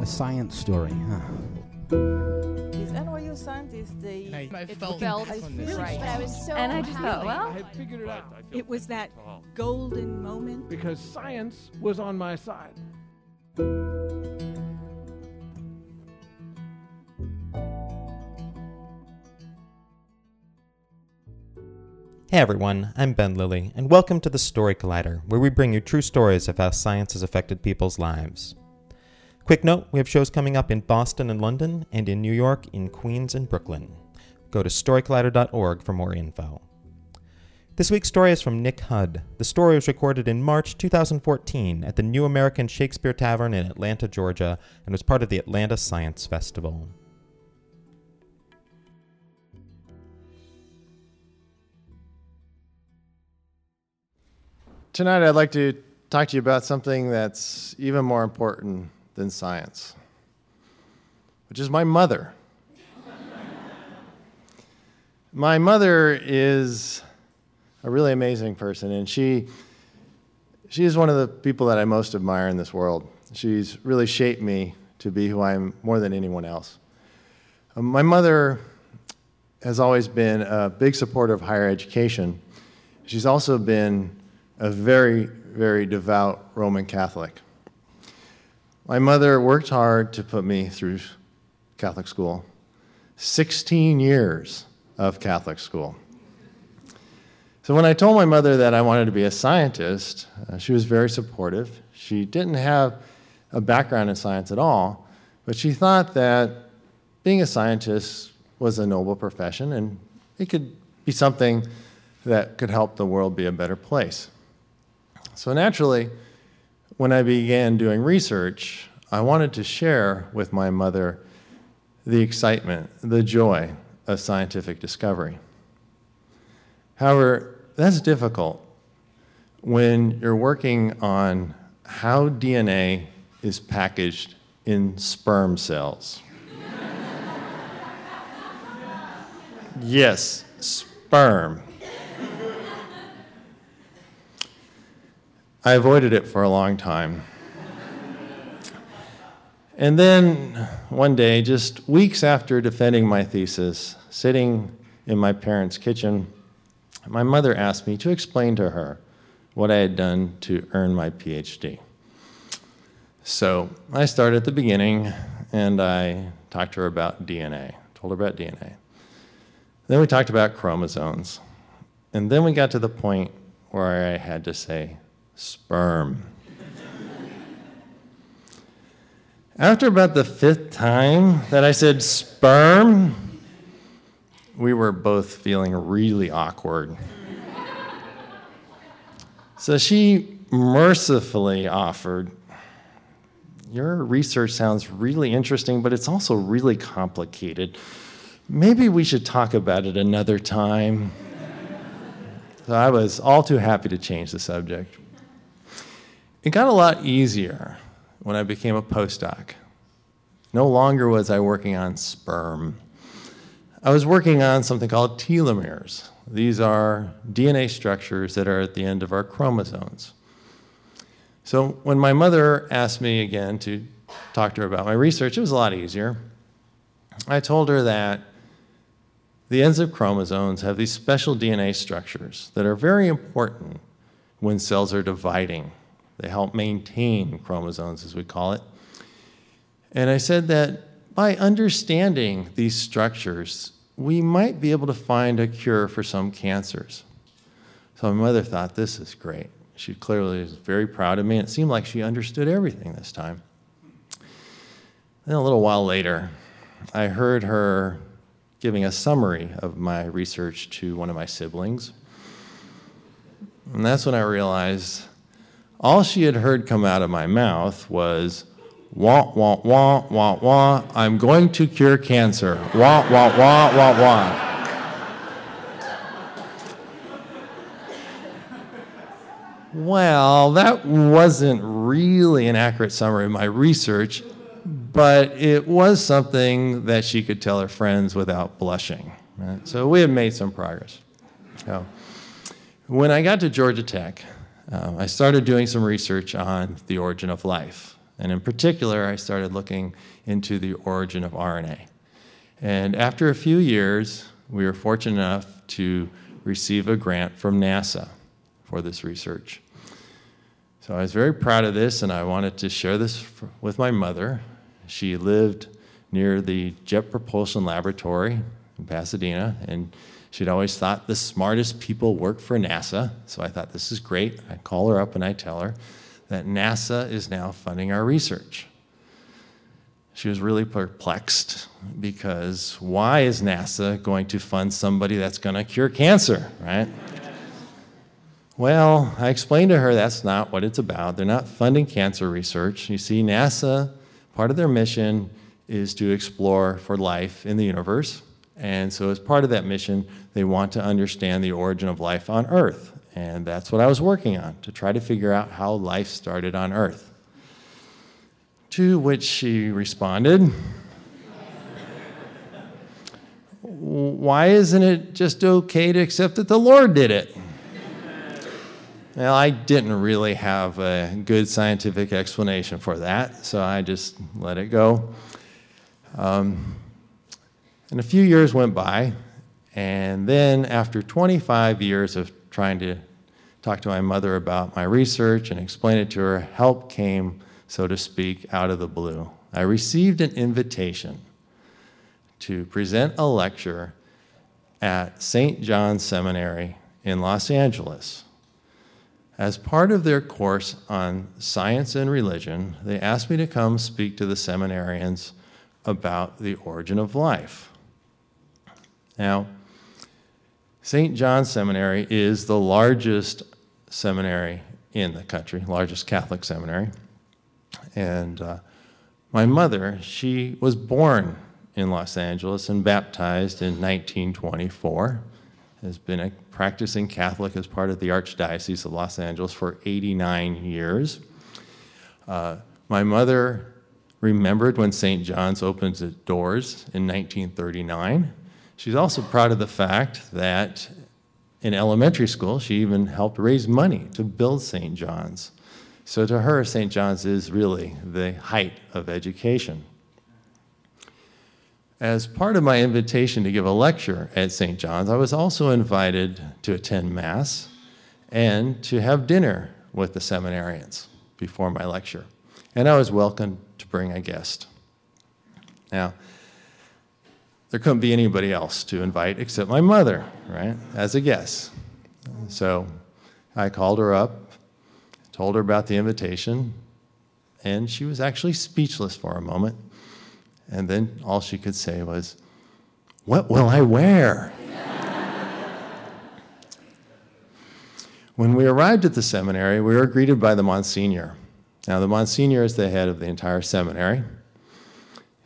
A science story, huh? These NYU scientists, they And I- I it felt felt on really Right. But I was so and I just thought, well, I figured it out It was that golden moment. because science was on my side. Hey everyone, I'm Ben Lillie, and welcome to the Story Collider, where we bring you true stories of how science has affected people's lives. Quick note we have shows coming up in Boston and London, and in New York, in Queens, and Brooklyn. Go to storycollider.org for more info. This week's story is from Nick Hud. The story was recorded in March 2014 at the New American Shakespeare Tavern in Atlanta, Georgia, and was part of the Atlanta Science Festival. Tonight, I'd like to talk to you about something that's even more important than science, which is my mother. my mother is a really amazing person, and she, she is one of the people that I most admire in this world. She's really shaped me to be who I am more than anyone else. Um, my mother has always been a big supporter of higher education. She's also been a very, very devout Roman Catholic. My mother worked hard to put me through Catholic school 16 years of Catholic school. So when I told my mother that I wanted to be a scientist, uh, she was very supportive. She didn't have a background in science at all, but she thought that being a scientist was a noble profession and it could be something that could help the world be a better place. So naturally, when I began doing research, I wanted to share with my mother the excitement, the joy of scientific discovery. However, that's difficult when you're working on how DNA is packaged in sperm cells. yes, sperm. I avoided it for a long time. And then one day, just weeks after defending my thesis, sitting in my parents' kitchen, my mother asked me to explain to her what I had done to earn my PhD. So I started at the beginning and I talked to her about DNA, told her about DNA. Then we talked about chromosomes. And then we got to the point where I had to say, sperm. After about the fifth time that I said sperm, we were both feeling really awkward. So she mercifully offered, Your research sounds really interesting, but it's also really complicated. Maybe we should talk about it another time. So I was all too happy to change the subject. It got a lot easier when I became a postdoc. No longer was I working on sperm. I was working on something called telomeres. These are DNA structures that are at the end of our chromosomes. So when my mother asked me again to talk to her about my research, it was a lot easier. I told her that the ends of chromosomes have these special DNA structures that are very important when cells are dividing. They help maintain chromosomes, as we call it. And I said that by understanding these structures, we might be able to find a cure for some cancers. So my mother thought, this is great. She clearly was very proud of me, and it seemed like she understood everything this time. Then a little while later, I heard her giving a summary of my research to one of my siblings. And that's when I realized all she had heard come out of my mouth was, wah, wah, wah, wah, wah, I'm going to cure cancer. Wah, wah, wah, wah, wah. Well, that wasn't really an accurate summary of my research, but it was something that she could tell her friends without blushing. right? So we had made some progress. So, when I got to Georgia Tech, um, I started doing some research on the origin of life. And in particular, I started looking into the origin of RNA. And after a few years, we were fortunate enough to receive a grant from NASA for this research. So I was very proud of this, and I wanted to share this with my mother. She lived near the Jet Propulsion Laboratory in Pasadena, and she'd always thought the smartest people work for NASA. So I thought, this is great. I call her up and I tell her that NASA is now funding our research. She was really perplexed because why is NASA going to fund somebody that's going to cure cancer, right? well, I explained to her that's not what it's about. They're not funding cancer research. You see, NASA, part of their mission is to explore for life in the universe. And so, as part of that mission, they want to understand the origin of life on Earth. And that's what I was working on, to try to figure out how life started on Earth. To which she responded, Why isn't it just okay to accept that the Lord did it? Well, I didn't really have a good scientific explanation for that, so I just let it go. Um, and a few years went by, and then after 25 years of trying to talk to my mother about my research and explain it to her, help came, so to speak, out of the blue. I received an invitation to present a lecture at St. John's Seminary in Los Angeles. As part of their course on science and religion, they asked me to come speak to the seminarians about the origin of life. Now, St. John's Seminary is the largest seminary in the country, largest Catholic seminary. And uh, my mother, she was born in Los Angeles and baptized in 1924, has been a practicing Catholic as part of the Archdiocese of Los Angeles for 89 years. Uh, my mother remembered when St. John's opened its doors in 1939. She's also proud of the fact that in elementary school, she even helped raise money to build St. John's. So to her, St. John's is really the height of education. As part of my invitation to give a lecture at St. John's, I was also invited to attend Mass and to have dinner with the seminarians before my lecture. And I was welcome to bring a guest. Now, there couldn't be anybody else to invite except my mother, right, as a guest. So I called her up, told her about the invitation, and she was actually speechless for a moment. And then all she could say was, What will I wear? when we arrived at the seminary, we were greeted by the Monsignor. Now, the Monsignor is the head of the entire seminary.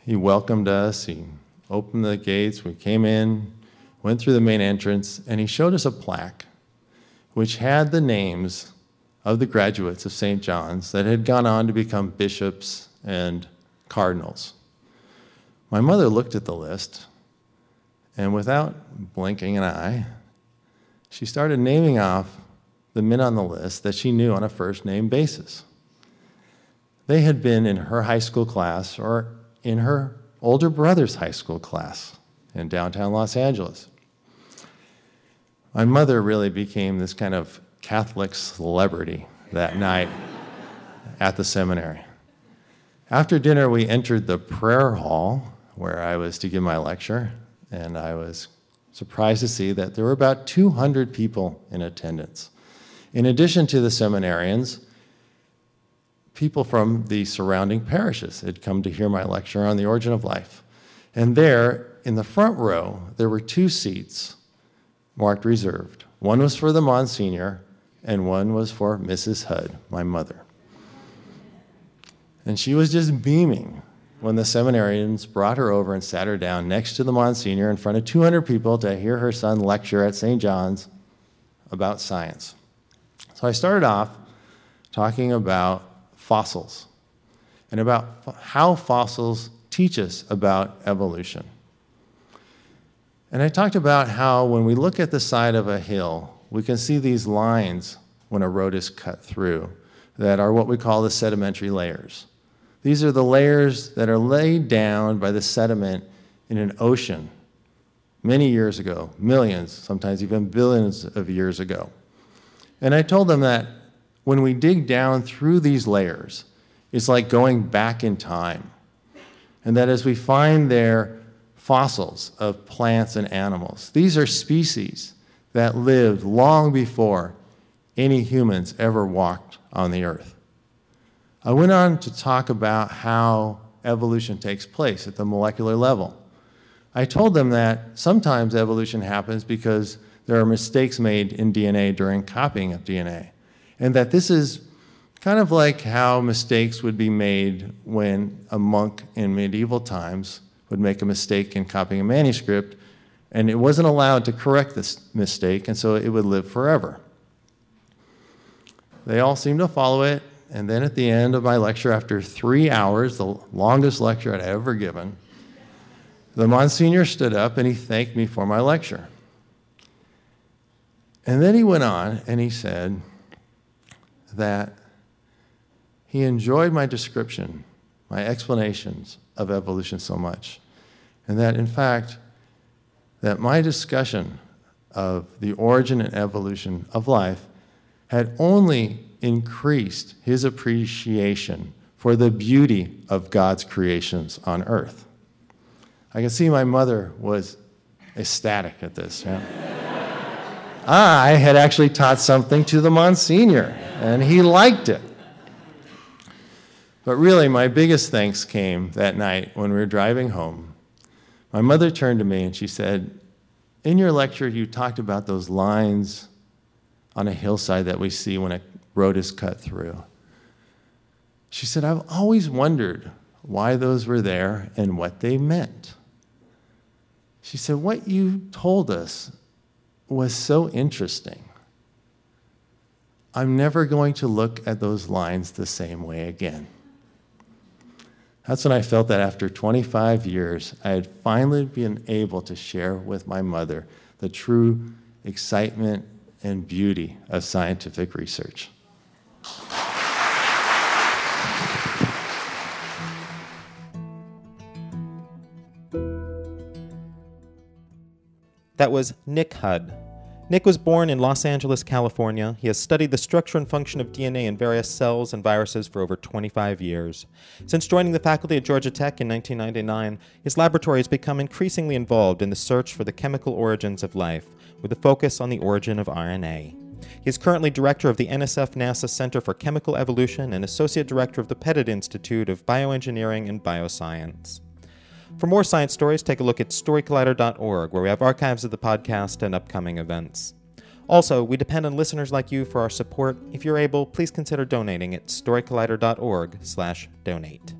He welcomed us, he opened the gates, we came in, went through the main entrance, and he showed us a plaque which had the names of the graduates of St. John's that had gone on to become bishops and cardinals. My mother looked at the list, and without blinking an eye, she started naming off the men on the list that she knew on a first name basis. They had been in her high school class or in her older brother's high school class in downtown Los Angeles. My mother really became this kind of Catholic celebrity that night at the seminary. After dinner, we entered the prayer hall where I was to give my lecture, and I was surprised to see that there were about 200 people in attendance. In addition to the seminarians, people from the surrounding parishes had come to hear my lecture on the origin of life. And there, in the front row, there were two seats marked reserved. One was for the Monsignor, and one was for Mrs. Hud, my mother. And she was just beaming when the seminarians brought her over and sat her down next to the Monsignor in front of 200 people to hear her son lecture at St. John's about science. So I started off talking about fossils and about how fossils teach us about evolution. And I talked about how when we look at the side of a hill, we can see these lines when a road is cut through that are what we call the sedimentary layers. These are the layers that are laid down by the sediment in an ocean many years ago, millions, sometimes even billions of years ago. And I told them that when we dig down through these layers, it's like going back in time. And that as we find there fossils of plants and animals, these are species that lived long before any humans ever walked on the earth. I went on to talk about how evolution takes place at the molecular level. I told them that sometimes evolution happens because there are mistakes made in DNA during copying of DNA, and that this is kind of like how mistakes would be made when a monk in medieval times would make a mistake in copying a manuscript, and it wasn't allowed to correct this mistake, and so it would live forever. They all seemed to follow it, and then at the end of my lecture, after three hours, the longest lecture I'd ever given, the Monsignor stood up and he thanked me for my lecture. And then he went on and he said that he enjoyed my description, my explanations of evolution so much, and that in fact, that my discussion of the origin and evolution of life had only increased his appreciation for the beauty of God's creations on earth. I can see my mother was ecstatic at this. Yeah? Ah, I had actually taught something to the Monsignor, and he liked it. But really, my biggest thanks came that night when we were driving home. My mother turned to me and she said, In your lecture, you talked about those lines on a hillside that we see when a road is cut through. She said, I've always wondered why those were there and what they meant. She said, What you told us was so interesting. I'm never going to look at those lines the same way again. That's when I felt that after 25 years, I had finally been able to share with my mother the true excitement and beauty of scientific research. That was Nick Hud. Nick was born in Los Angeles, California. He has studied the structure and function of DNA in various cells and viruses for over 25 years. Since joining the faculty at Georgia Tech in 1999, his laboratory has become increasingly involved in the search for the chemical origins of life, with a focus on the origin of RNA. He is currently director of the NSF NASA Center for Chemical Evolution and associate director of the Petit Institute of Bioengineering and Bioscience. For more science stories, take a look at storycollider.org, where we have archives of the podcast and upcoming events. Also, we depend on listeners like you for our support. If you're able, please consider donating at storycollider.org/donate.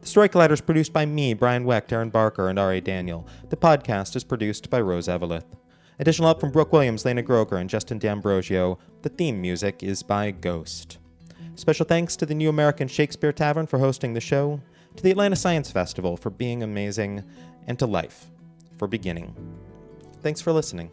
The Story Collider is produced by me, Brian Wecht, Erin Barker, and Ari Daniel. The podcast is produced by Rose Eveleth. Additional help from Brooke Williams, Lena Groeger, and Justin D'Ambrosio. The theme music is by Ghost. Special thanks to the New American Shakespeare Tavern for hosting the show, to the Atlanta Science Festival for being amazing, and to life for beginning. Thanks for listening.